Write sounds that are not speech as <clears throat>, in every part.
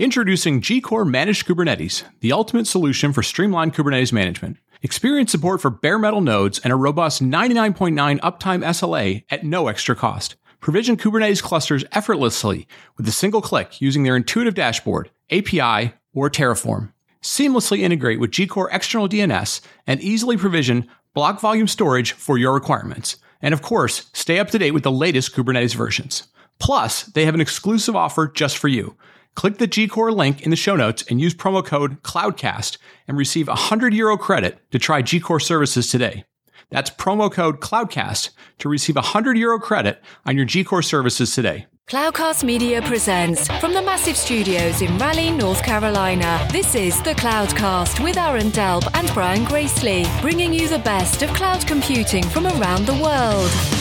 Introducing Gcore Managed Kubernetes, the ultimate solution for streamlined Kubernetes management. Experience support for bare metal nodes and a robust 99.9 uptime SLA at no extra cost. Provision Kubernetes clusters effortlessly with a single click using their intuitive dashboard, API, or Terraform. Seamlessly integrate with Gcore external DNS and easily provision block volume storage for your requirements. And of course, stay up to date with the latest Kubernetes versions. Plus, they have an exclusive offer just for you. Click the Gcore link in the show notes and use promo code CLOUDCAST and receive 100 euro credit to try Gcore services today. That's promo code CLOUDCAST to receive 100 euro credit on your Gcore services today. Cloudcast Media presents from the massive studios in Raleigh, North Carolina. This is the Cloudcast with Aaron Delp and Brian Gracely, bringing you the best of cloud computing from around the world.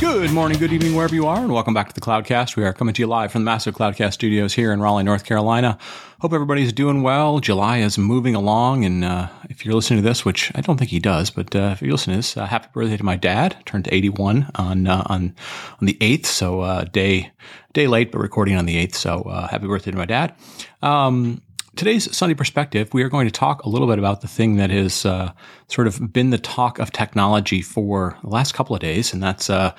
Good morning, good evening, wherever you are, and welcome back to the Cloudcast. We are coming to you live from the massive Cloudcast studios here in Raleigh, North Carolina. Hope everybody's doing well. July is moving along, and uh, if you're listening to this, which I don't think he does, but uh, if you're listening to this, uh, happy birthday to my dad. Turned 81 on uh, on on the 8th, so uh, day day late, but recording on the 8th. So uh, happy birthday to my dad. Um, today's Sunday Perspective, we are going to talk a little bit about the thing that has uh, sort of been the talk of technology for the last couple of days, and that's, uh,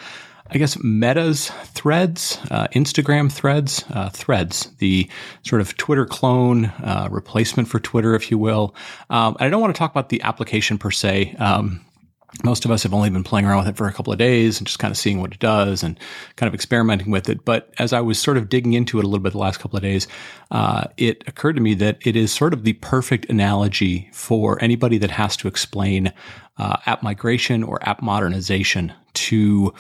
I guess, Meta's threads, uh, Instagram threads, uh, threads, the sort of Twitter clone, uh, replacement for Twitter, if you will. Um, and I don't want to talk about the application per se. Um, most of us have only been playing around with it for a couple of days and just kind of seeing what it does and kind of experimenting with it. But as I was sort of digging into it a little bit the last couple of days, uh, it occurred to me that it is sort of the perfect analogy for anybody that has to explain uh, app migration or app modernization to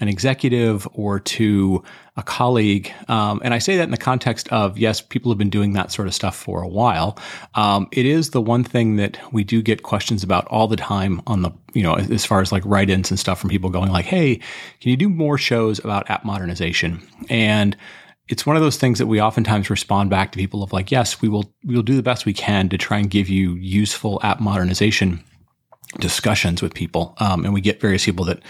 an executive or to a colleague. Um, and I say that in the context of, yes, people have been doing that sort of stuff for a while. Um, it is the one thing that we do get questions about all the time on the, you know, as far as like write ins and stuff from people going like, hey, can you do more shows about app modernization? And it's one of those things that we oftentimes respond back to people of like, yes, we will, we will do the best we can to try and give you useful app modernization discussions with people. Um, and we get various people that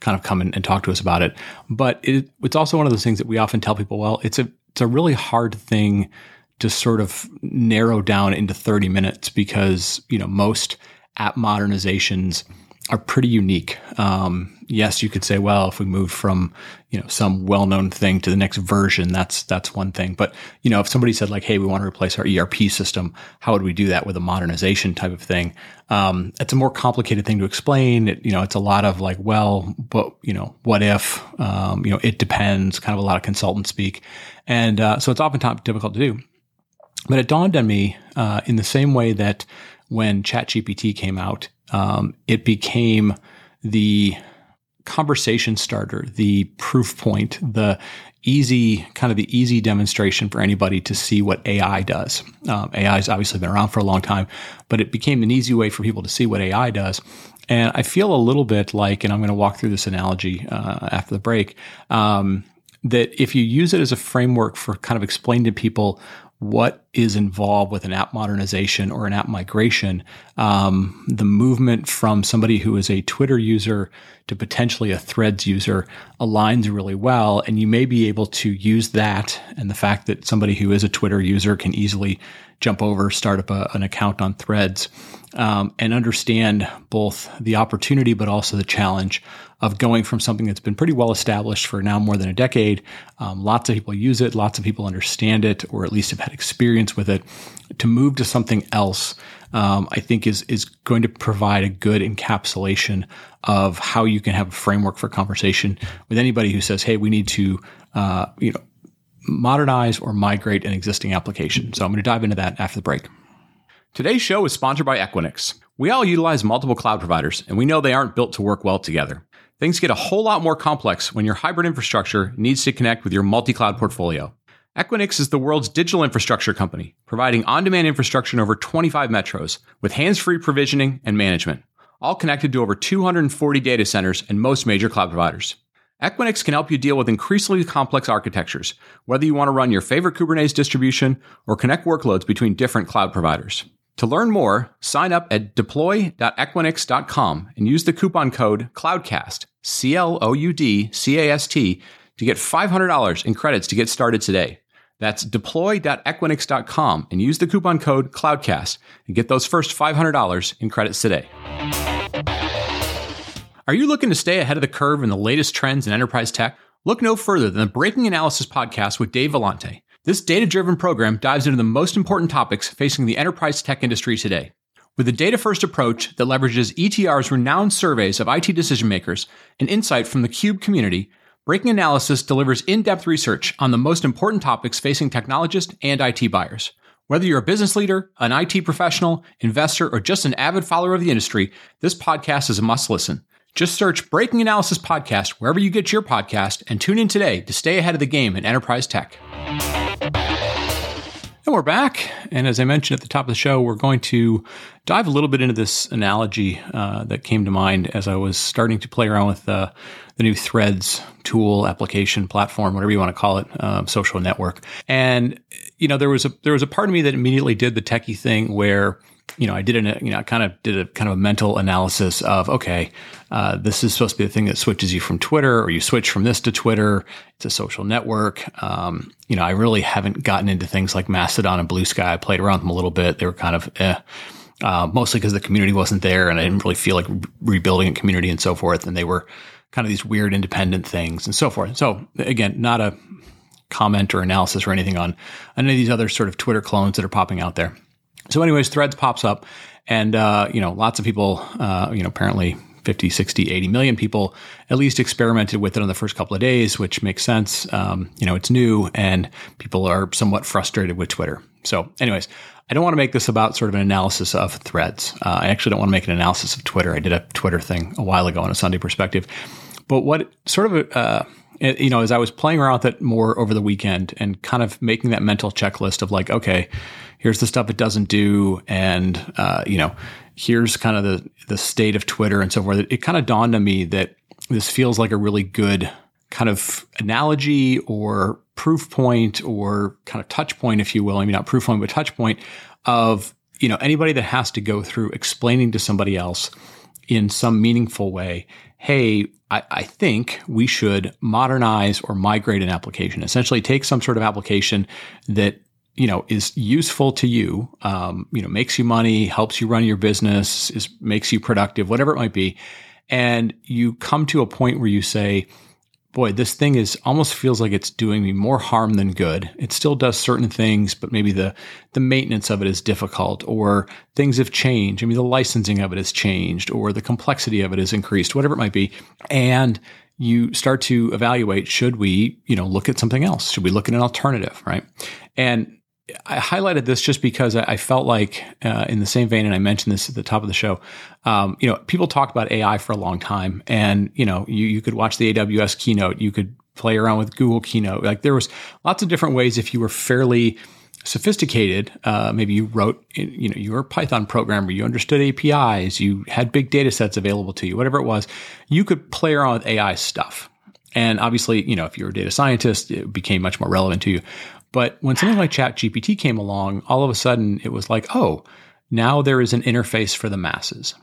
kind of come in and talk to us about it. But it, it's also one of those things that we often tell people, well, it's a, it's a really hard thing to sort of narrow down into 30 minutes because, you know, most app modernizations are pretty unique. Um, yes, you could say, well, if we move from you know some well-known thing to the next version, that's that's one thing. But you know, if somebody said like, hey, we want to replace our ERP system, how would we do that with a modernization type of thing? Um, it's a more complicated thing to explain. It, you know, it's a lot of like, well, but you know, what if? Um, you know, it depends. Kind of a lot of consultant speak, and uh, so it's oftentimes difficult to do. But it dawned on me uh, in the same way that when ChatGPT came out, um, it became the conversation starter, the proof point, the easy kind of the easy demonstration for anybody to see what AI does. Um, AI has obviously been around for a long time, but it became an easy way for people to see what AI does. And I feel a little bit like, and I'm going to walk through this analogy uh, after the break. Um, that if you use it as a framework for kind of explaining to people what is involved with an app modernization or an app migration, um, the movement from somebody who is a Twitter user to potentially a Threads user aligns really well. And you may be able to use that and the fact that somebody who is a Twitter user can easily jump over, start up a, an account on Threads, um, and understand both the opportunity but also the challenge of going from something that's been pretty well established for now more than a decade. Um, lots of people use it, lots of people understand it, or at least have had experience with it. To move to something else, um, I think is is going to provide a good encapsulation of how you can have a framework for conversation with anybody who says, "Hey, we need to, uh, you know." modernize or migrate an existing application. So I'm going to dive into that after the break. Today's show is sponsored by Equinix. We all utilize multiple cloud providers, and we know they aren't built to work well together. Things get a whole lot more complex when your hybrid infrastructure needs to connect with your multi cloud portfolio. Equinix is the world's digital infrastructure company, providing on demand infrastructure in over 25 metros with hands free provisioning and management, all connected to over 240 data centers and most major cloud providers. Equinix can help you deal with increasingly complex architectures, whether you want to run your favorite Kubernetes distribution or connect workloads between different cloud providers. To learn more, sign up at deploy.equinix.com and use the coupon code CLOUDCAST, C L O U D C A S T, to get $500 in credits to get started today. That's deploy.equinix.com and use the coupon code CLOUDCAST and get those first $500 in credits today. Are you looking to stay ahead of the curve in the latest trends in enterprise tech? Look no further than the Breaking Analysis podcast with Dave Vellante. This data driven program dives into the most important topics facing the enterprise tech industry today. With a data first approach that leverages ETR's renowned surveys of IT decision makers and insight from the Cube community, Breaking Analysis delivers in depth research on the most important topics facing technologists and IT buyers. Whether you're a business leader, an IT professional, investor, or just an avid follower of the industry, this podcast is a must listen. Just search Breaking Analysis Podcast wherever you get your podcast and tune in today to stay ahead of the game in enterprise tech. And we're back. And as I mentioned at the top of the show, we're going to dive a little bit into this analogy uh, that came to mind as I was starting to play around with uh, the new Threads tool, application, platform, whatever you want to call it, uh, social network. And you know, there was a there was a part of me that immediately did the techie thing where you know, I did an, you know, I kind of did a kind of a mental analysis of, okay, uh, this is supposed to be the thing that switches you from Twitter, or you switch from this to Twitter. It's a social network. Um, you know, I really haven't gotten into things like Mastodon and Blue Sky. I played around with them a little bit. They were kind of, eh, uh, mostly because the community wasn't there, and I didn't really feel like rebuilding a community and so forth. And they were kind of these weird independent things and so forth. So again, not a comment or analysis or anything on any of these other sort of Twitter clones that are popping out there. So, anyways, Threads pops up, and uh, you know, lots of people, uh, you know, apparently 50, 60, 80 million people at least experimented with it on the first couple of days, which makes sense. Um, you know, it's new, and people are somewhat frustrated with Twitter. So, anyways, I don't want to make this about sort of an analysis of Threads. Uh, I actually don't want to make an analysis of Twitter. I did a Twitter thing a while ago on a Sunday perspective, but what sort of uh, you know, as I was playing around with it more over the weekend and kind of making that mental checklist of like, okay, here's the stuff it doesn't do, and uh, you know, here's kind of the the state of Twitter and so forth. It, it kind of dawned on me that this feels like a really good kind of analogy or proof point or kind of touch point, if you will. I mean, not proof point, but touch point of you know anybody that has to go through explaining to somebody else in some meaningful way hey, I, I, think we should modernize or migrate an application. Essentially, take some sort of application that you know is useful to you um, you know makes you money helps you run your business is makes you productive whatever it might be and you come to a point where you say boy this thing is almost feels like it's doing me more harm than good. It still does certain things but maybe the the maintenance of it is difficult or things have changed. I mean the licensing of it has changed or the complexity of it has increased whatever it might be. And you start to evaluate should we you know look at something else? Should we look at an alternative right? And I highlighted this just because I felt like, uh, in the same vein, and I mentioned this at the top of the show. Um, you know, people talked about AI for a long time, and you know, you you could watch the AWS keynote, you could play around with Google keynote. Like there was lots of different ways if you were fairly sophisticated. Uh, maybe you wrote, you know, you were a Python programmer, you understood APIs, you had big data sets available to you, whatever it was. You could play around with AI stuff. And obviously, you know, if you're a data scientist, it became much more relevant to you. But when something like ChatGPT came along, all of a sudden it was like, oh, now there is an interface for the masses.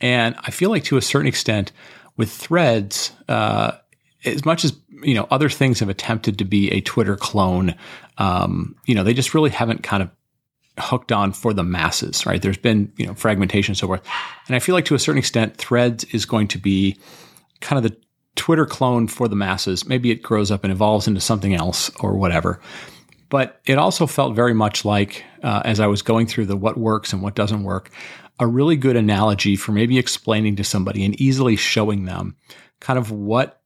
And I feel like to a certain extent, with threads, uh, as much as you know, other things have attempted to be a Twitter clone. Um, you know, they just really haven't kind of hooked on for the masses, right? There's been you know fragmentation and so forth, and I feel like to a certain extent, Threads is going to be kind of the Twitter clone for the masses. Maybe it grows up and evolves into something else or whatever. But it also felt very much like, uh, as I was going through the what works and what doesn't work, a really good analogy for maybe explaining to somebody and easily showing them kind of what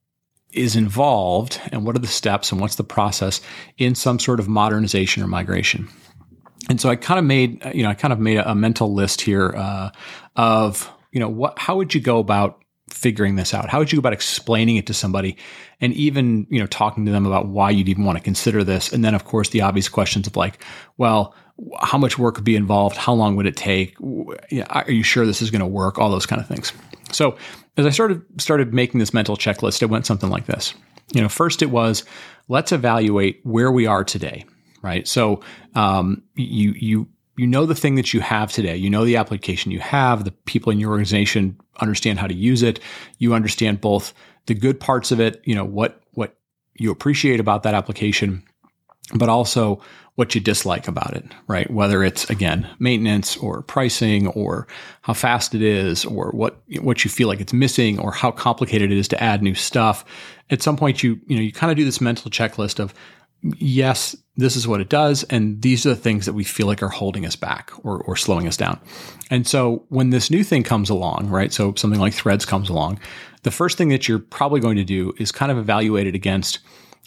is involved and what are the steps and what's the process in some sort of modernization or migration. And so I kind of made, you know, I kind of made a, mental list here uh, of, you know, what, how would you go about figuring this out? How would you go about explaining it to somebody and even, you know, talking to them about why you'd even want to consider this? And then, of course, the obvious questions of like, well, how much work would be involved? How long would it take? Are you sure this is going to work? All those kind of things. So as I started started making this mental checklist, it went something like this. You know, first it was let's evaluate where we are today, right? So um, you you you know the thing that you have today. You know the application you have. The people in your organization understand how to use it. You understand both the good parts of it, you know, what what you appreciate about that application but also what you dislike about it, right? Whether it's again maintenance or pricing or how fast it is or what what you feel like it's missing or how complicated it is to add new stuff. At some point you you know you kind of do this mental checklist of yes, this is what it does and these are the things that we feel like are holding us back or or slowing us down. And so when this new thing comes along, right? So something like Threads comes along, the first thing that you're probably going to do is kind of evaluate it against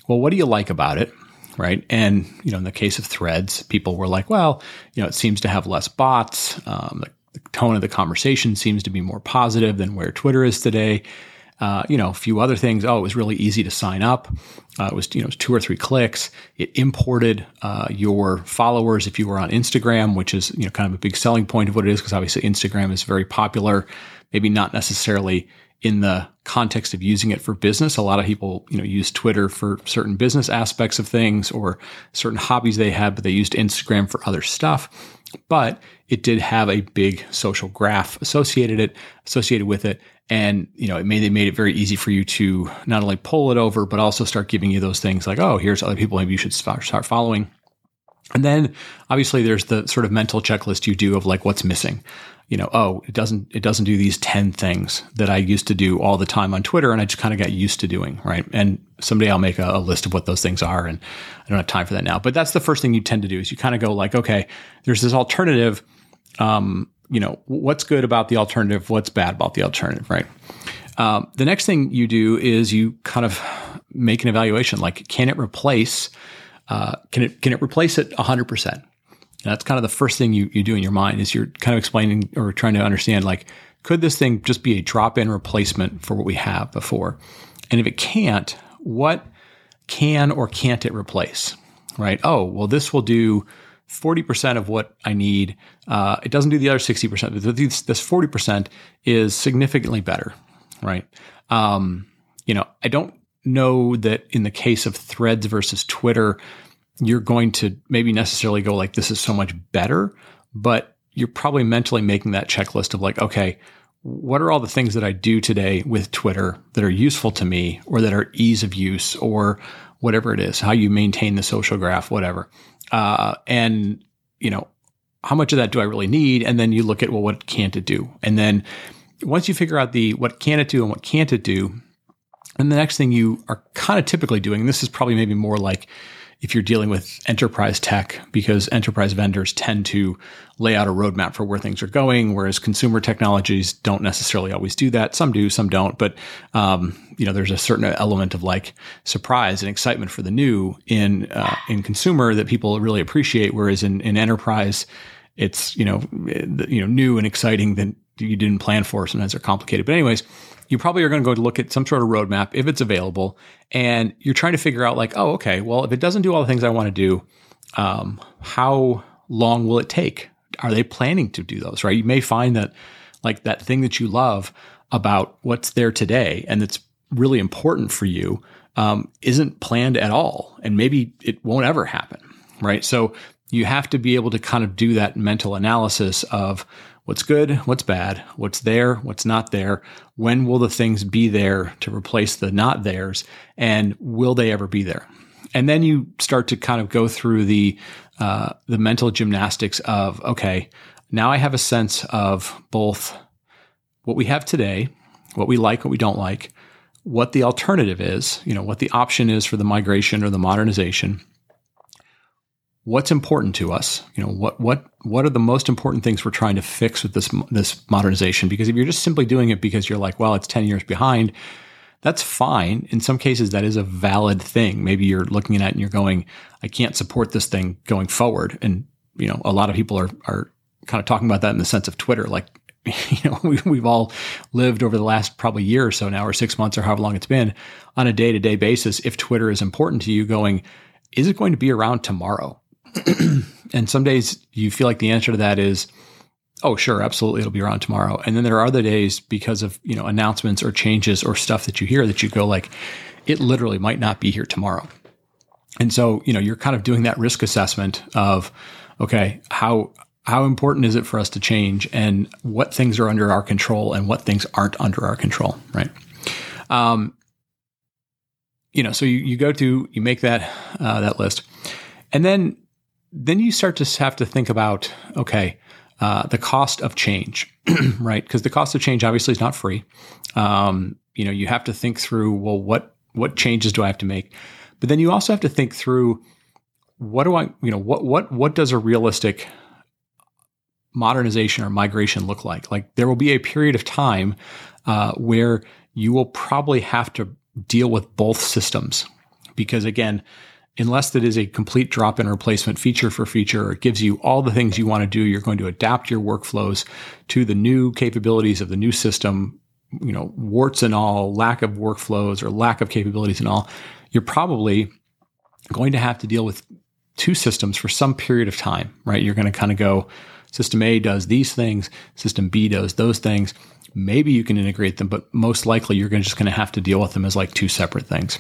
well, what do you like about it? right? And you know, in the case of Threads, people were like, "Well, you know, it seems to have less bots. Um, the, the, tone of the conversation seems to be more positive than where Twitter is today." Uh, you know, a few other things. Oh, it was really easy to sign up. Uh, it was you know was two or three clicks. It imported uh, your followers if you were on Instagram, which is you know kind of a big selling point of what it is because obviously Instagram is very popular. Maybe not necessarily in the context of using it for business. A lot of people, you know, use Twitter for certain business aspects of things or certain hobbies they had, but they used Instagram for other stuff. But it did have a big social graph associated it, associated with it. And, you know, it made, it made it very easy for you to not only pull it over, but also start giving you those things like, oh, here's other people maybe you should start following. And then obviously there's the sort of mental checklist you do of like what's missing you know, oh, it doesn't it doesn't do these 10 things that I used to do all the time on Twitter and I just kind of got used to doing, right? And someday I'll make a, a, list of what those things are and I don't have time for that now. But that's the first thing you tend to do is you kind of go like, okay, there's this alternative um, you know, what's good about the alternative, what's bad about the alternative, right? Um, the next thing you do is you kind of make an evaluation like can it replace uh, can it can it replace it 100%? that's kind of the first thing you, you do in your mind is you're kind of explaining or trying to understand like, could this thing just be a drop in replacement for what we have before? And if it can't, what can or can't it replace? Right? Oh, well, this will do 40% of what I need. Uh, it doesn't do the other 60%. This, this 40% is significantly better. Right? Um, you know, I don't know that in the case of threads versus Twitter, you're going to maybe necessarily go like, this is so much better, but you're probably mentally making that checklist of like, okay, what are all the things that I do today with Twitter that are useful to me or that are ease of use or whatever it is, how you maintain the social graph, whatever. Uh, and, you know, how much of that do I really need? And then you look at, well, what can't it do? And then once you figure out the what can it do and what can't it do, and the next thing you are kind of typically doing, and this is probably maybe more like if you're dealing with enterprise tech, because enterprise vendors tend to lay out a roadmap for where things are going, whereas consumer technologies don't necessarily always do that. Some do, some don't. But um, you know, there's a certain element of like surprise and excitement for the new in uh, in consumer that people really appreciate, whereas in, in enterprise, it's you know you know new and exciting that you didn't plan for. Sometimes they're complicated. But anyways you probably are going to go to look at some sort of roadmap if it's available, and you're trying to figure out like, oh, okay, well, if it doesn't do all the things I want to do, um, how long will it take? Are they planning to do those? Right? You may find that like that thing that you love about what's there today and that's really important for you um, isn't planned at all, and maybe it won't ever happen. Right? So you have to be able to kind of do that mental analysis of what's good, what's bad, what's there, what's not there, when will the things be there to replace the not theirs, and will they ever be there? And then you start to kind of go through the uh, the mental gymnastics of okay, now I have a sense of both what we have today, what we like, what we don't like, what the alternative is, you know, what the option is for the migration or the modernization, what's important to us? You know what what what are the most important things we're trying to fix with this this modernization? Because if you're just simply doing it because you're like well it's 10 years behind that's fine. In some cases that is a valid thing. Maybe you're looking at it and you're going i can't support this thing going forward. And you know a lot of people are are kind of talking about that in the sense of twitter. Like <laughs> you know we, we've all lived over the last probably year or so now or six months or however long it's been on a day-to-day basis if twitter is important to you going is it going to be around tomorrow <clears throat> and some days you feel like the answer to that is, oh, sure, absolutely, it'll be around tomorrow. And then there are other days because of you know announcements or changes or stuff that you hear that you go like, it literally might not be here tomorrow. And so you know you're kind of doing that risk assessment of, okay, how how important is it for us to change, and what things are under our control, and what things aren't under our control, right? Um, you know, so you, you go to you make that uh, that list and then then you start to have to think about okay, uh, the cost of change, <clears throat> right? Because the cost of change obviously is not free. Um, you know, you have to think through well, what what changes do I have to make? But then you also have to think through what do I, you know, what what what does a realistic modernization or migration look like? Like there will be a period of time uh, where you will probably have to deal with both systems because again unless it is a complete drop in replacement feature for feature, it gives you all the things you want to do. You're going to adapt your workflows to the new capabilities of the new system, you know, warts and all, lack of workflows or lack of capabilities and all. You're probably going to have to deal with two systems for some period of time, right? You're going to kind of go, system A does these things, system B does those things. Maybe you can integrate them, but most likely you're just going to have to deal with them as like two separate things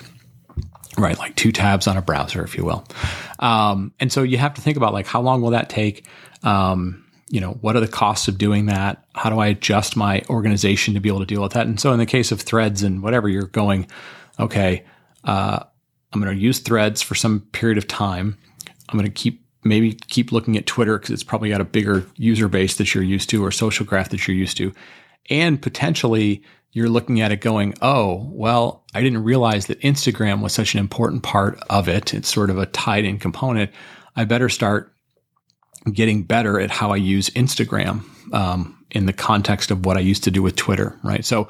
right? Like two tabs on a browser, if you will. Um, and so you have to think about like how long will that take? Um, you know, what are the costs of doing that? How do I adjust my organization to be able to deal with that? And so in the case of threads and whatever, you're going, okay, uh, I'm going to use threads for some period of time. I'm going to keep maybe keep looking at Twitter because it's probably got a bigger user base that you're used to or social graph that you're used to. And potentially you're looking at it going, oh, well, I didn't realize that Instagram was such an important part of it. It's sort of a tied in component. I better start getting better at how I use Instagram um, in the context of what I used to do with Twitter, right? So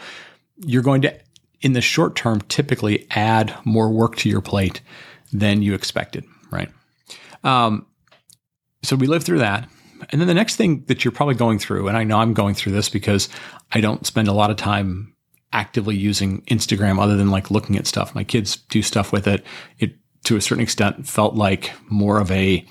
you're going to, in the short term, typically add more work to your plate than you expected, right? Um, so we lived through that. And then the next thing that you're probably going through, and I know I'm going through this because I don't spend a lot of time actively using Instagram other than like looking at stuff. My kids do stuff with it. It to a certain extent felt like more of a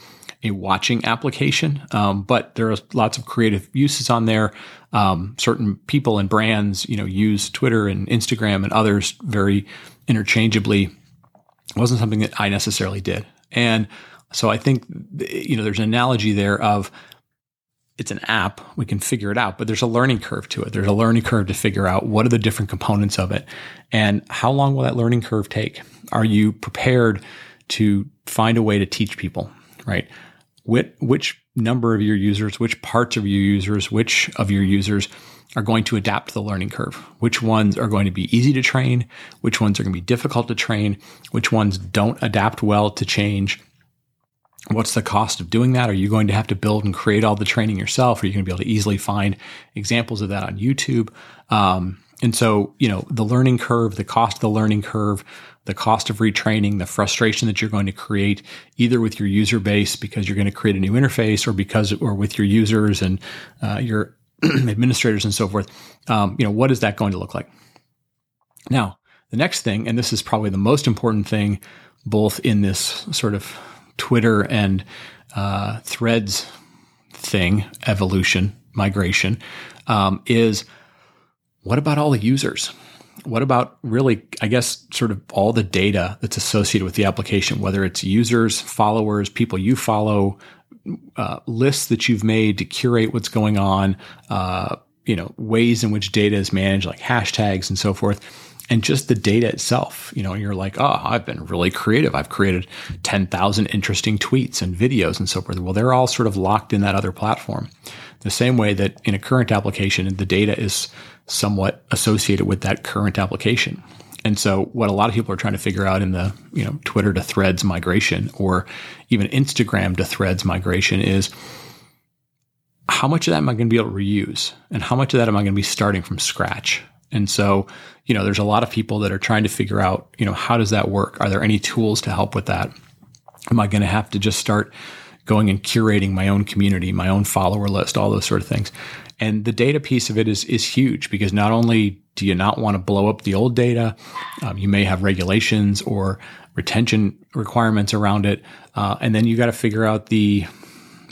a watching application, um, but there are lots of creative uses on there. Um, certain people and brands, you know, use Twitter and Instagram and others very interchangeably. It wasn't something that I necessarily did, and so I think you know there's an analogy there of it's an app, we can figure it out, but there's a learning curve to it. There's a learning curve to figure out what are the different components of it and how long will that learning curve take? Are you prepared to find a way to teach people, right? Which, number of your users, which parts of your users, which of your users are going to adapt to the learning curve? Which ones are going to be easy to train? Which ones are going to be difficult to train? Which ones don't adapt well to change? What's the cost of doing that? Are you going to have to build and create all the training yourself? Are you going to be able to easily find examples of that on YouTube? Um, and so, you know, the learning curve, the cost of the learning curve, the cost of retraining, the frustration that you're going to create either with your user base because you're going to create a new interface or because, or with your users and uh, your <clears throat> administrators and so forth. Um, you know, what is that going to look like? Now, the next thing, and this is probably the most important thing, both in this sort of Twitter and uh, Threads thing, evolution, migration, um, is what about all the users? What about really, I guess, sort of all the data that's associated with the application, whether it's users, followers, people you follow, uh, lists that you've made to curate what's going on, uh, you know, ways in which data is managed, like hashtags and so forth and just the data itself. You know, you're like, oh, I've been really creative. I've created 10,000 interesting tweets and videos and so forth. Well, they're all sort of locked in that other platform. The same way that in a current application, the data is somewhat associated with that current application. And so what a lot of people are trying to figure out in the, you know, Twitter to threads migration or even Instagram to threads migration is how much of that am I going to be able to reuse? And how much of that am I going to be starting from scratch? And so, you know, there's a lot of people that are trying to figure out, you know, how does that work? Are there any tools to help with that? Am I going to have to just start going and curating my own community, my own follower list, all those sort of things? And the data piece of it is is huge because not only do you not want to blow up the old data, um, you may have regulations or retention requirements around it, uh, and then you got to figure out the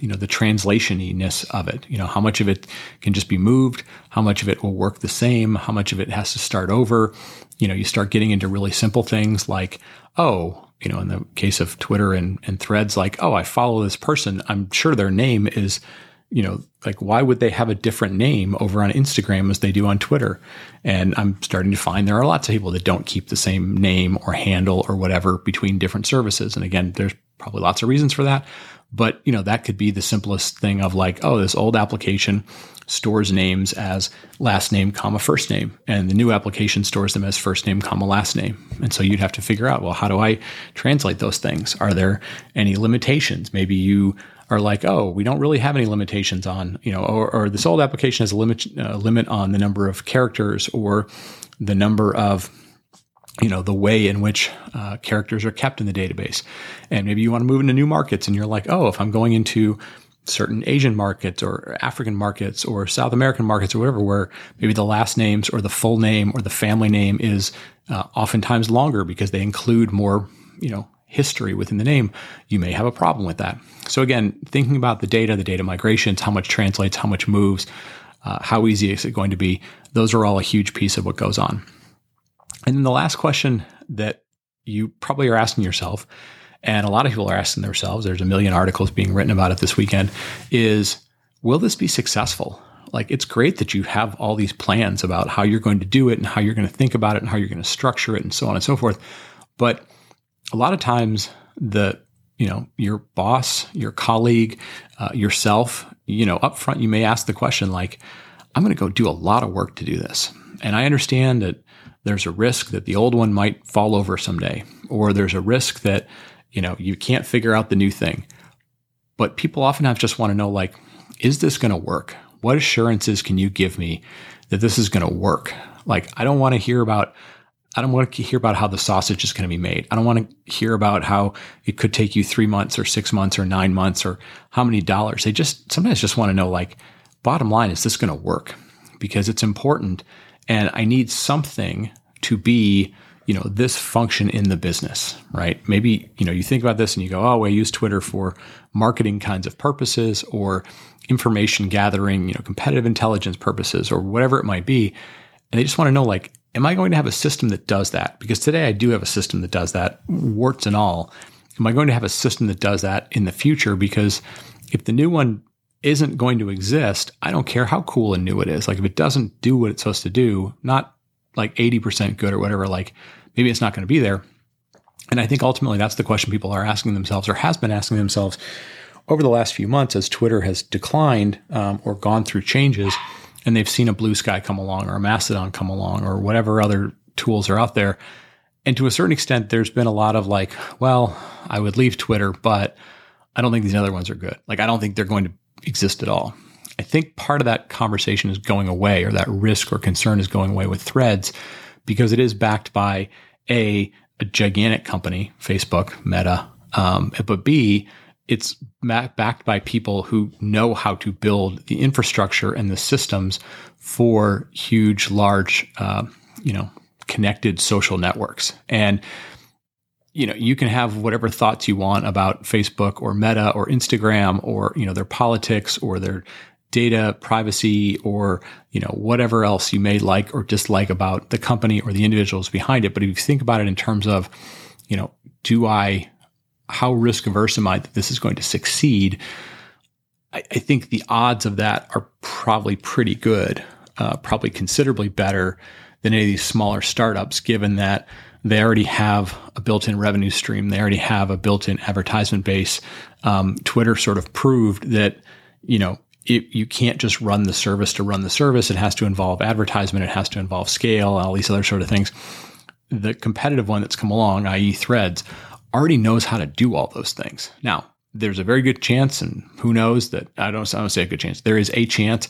you know the translationiness of it you know how much of it can just be moved how much of it will work the same how much of it has to start over you know you start getting into really simple things like oh you know in the case of twitter and, and threads like oh i follow this person i'm sure their name is you know, like why would they have a different name over on Instagram as they do on Twitter? And I'm starting to find there are lots of people that don't keep the same name or handle or whatever between different services. And again, there's probably lots of reasons for that. But, you know, that could be the simplest thing of like, oh, this old application stores names as last name, comma, first name. And the new application stores them as first name, comma, last name. And so you'd have to figure out, well, how do I translate those things? Are there any limitations? Maybe you are like, oh, we don't really have any limitations on, you know, or, or this old application has a limit, uh, limit on the number of characters or the number of you know the way in which uh, characters are kept in the database. And maybe you want to move into new markets and you're like oh if i'm going into certain asian markets or african markets or south american markets or whatever where maybe the last names or the full name or the family name is uh, oftentimes longer because they include more you know history within the name you may have a problem with that. So again thinking about the data the data migrations how much translates how much moves uh, how easy is it going to be those are all a huge piece of what goes on and then the last question that you probably are asking yourself, and a lot of people are asking themselves, there's a million articles being written about it this weekend, is will this be successful? Like, it's great that you have all these plans about how you're going to do it and how you're going to think about it and how you're going to structure it and so on and so forth. But a lot of times, the you know your boss, your colleague, uh, yourself, you know, up front, you may ask the question like, "I'm going to go do a lot of work to do this," and I understand that there's a risk that the old one might fall over someday, or there's a risk that, you know, you can't figure out the new thing. But people often have just want to know, like, is this going to work? What assurances can you give me that this is going to work? Like, I don't want to hear about, I don't want to hear about how the sausage is going to be made. I don't want to hear about how it could take you three months or six months or nine months or how many dollars. They just sometimes just want to know, like, bottom line, is this going to work? Because it's important and I need something to be you know this function in the business right? Maybe you know you think about this and you go oh i use twitter for marketing kinds of purposes or information gathering you know competitive intelligence purposes or whatever it might be. And they just want to know like am i going to have a system that does that? Because today i do have a system that does that warts and all. Am i going to have a system that does that in the future? Because if the new one isn't going to exist, I don't care how cool and new it is. Like if it doesn't do what it's supposed to do, not like 80% good or whatever, like maybe it's not going to be there. And I think ultimately that's the question people are asking themselves or has been asking themselves over the last few months as Twitter has declined um, or gone through changes and they've seen a blue sky come along or a Mastodon come along or whatever other tools are out there. And to a certain extent, there's been a lot of like, well, I would leave Twitter, but I don't think these other ones are good. Like, I don't think they're going to exist at all. I think part of that conversation is going away, or that risk or concern is going away with threads, because it is backed by a, a gigantic company, Facebook, Meta, um, but B, it's backed by people who know how to build the infrastructure and the systems for huge, large, uh, you know, connected social networks. And you know, you can have whatever thoughts you want about Facebook or Meta or Instagram or, you know, their politics or their data privacy or, you know, whatever else you may like or dislike about the company or the individuals behind it. But if you think about it in terms of, you know, do I, how risk averse am I that this is going to succeed? I, I think the odds of that are probably pretty good, uh, probably considerably better than any of these smaller startups, given that they already have a built-in revenue stream. They already have a built-in advertisement base. Um, Twitter sort of proved that you know it, you can't just run the service to run the service. It has to involve advertisement. It has to involve scale, all these other sort of things. The competitive one that's come along, i.e., Threads, already knows how to do all those things. Now, there's a very good chance, and who knows that I don't, I don't say a good chance. There is a chance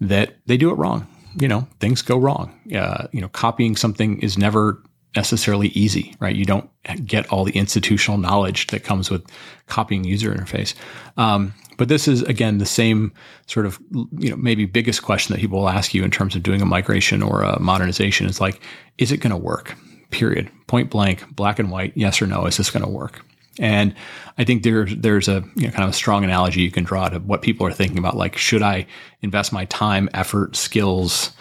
that they do it wrong. You know, things go wrong. Uh, you know, copying something is never necessarily easy, right? You don't get all the institutional knowledge that comes with copying user interface. Um, but this is again the same sort of you know maybe biggest question that people will ask you in terms of doing a migration or a modernization is like, is it going to work? Period. Point blank, black and white, yes or no. Is this going to work? And I think there's there's a you know, kind of a strong analogy you can draw to what people are thinking about. Like, should I invest my time, effort, skills,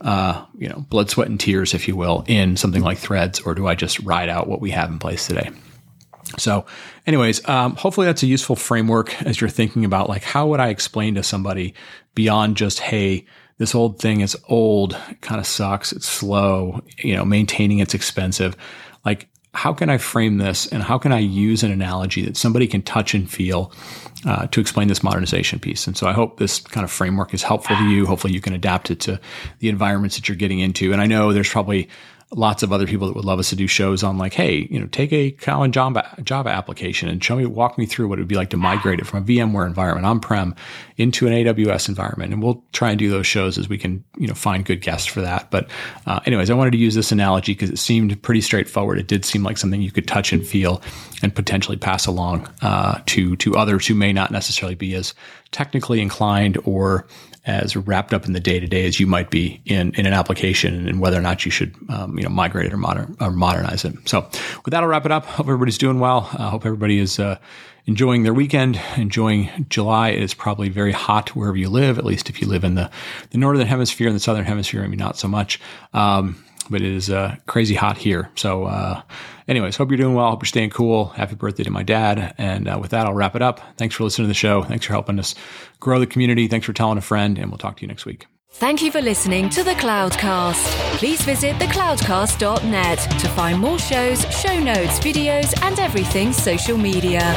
uh, you know, blood, sweat, and tears, if you will, in something like Threads, or do I just ride out what we have in place today? So, anyways, um, hopefully that's a useful framework as you're thinking about like how would I explain to somebody beyond just hey, this old thing is old, kind of sucks, it's slow, you know, maintaining it's expensive. Like, how can I frame this and how can I use an analogy that somebody can touch and feel uh, to explain this modernization piece? And so I hope this kind of framework is helpful to you. Hopefully you can adapt it to the environments that you're getting into. And I know there's probably lots of other people that would love us to do shows on like, hey, you know, take a Kotlin Java, Java application and show me, walk me through what it would be like to migrate it from a VMware environment on-prem into an AWS environment. And we'll try and do those shows as we can, you know, find good guests for that. But uh, anyways, I wanted to use this analogy because it seemed pretty straightforward. It did seem like something you could touch and feel and potentially pass along uh, to to others who may not necessarily be as technically inclined or as wrapped up in the day to day as you might be in, in an application and whether or not you should um, you know migrate it or, modern, or modernize it. So with that, I'll wrap it up. Hope everybody's doing well. I uh, hope everybody is uh, enjoying their weekend, enjoying July. It is probably very hot wherever you live, at least if you live in the, the northern hemisphere and the southern hemisphere, maybe not so much. Um, but it is uh, crazy hot here. So, uh, anyways, hope you're doing well. Hope you're staying cool. Happy birthday to my dad. And uh, with that, I'll wrap it up. Thanks for listening to the show. Thanks for helping us grow the community. Thanks for telling a friend, and we'll talk to you next week. Thank you for listening to the Cloudcast. Please visit thecloudcast.net to find more shows, show notes, videos, and everything social media.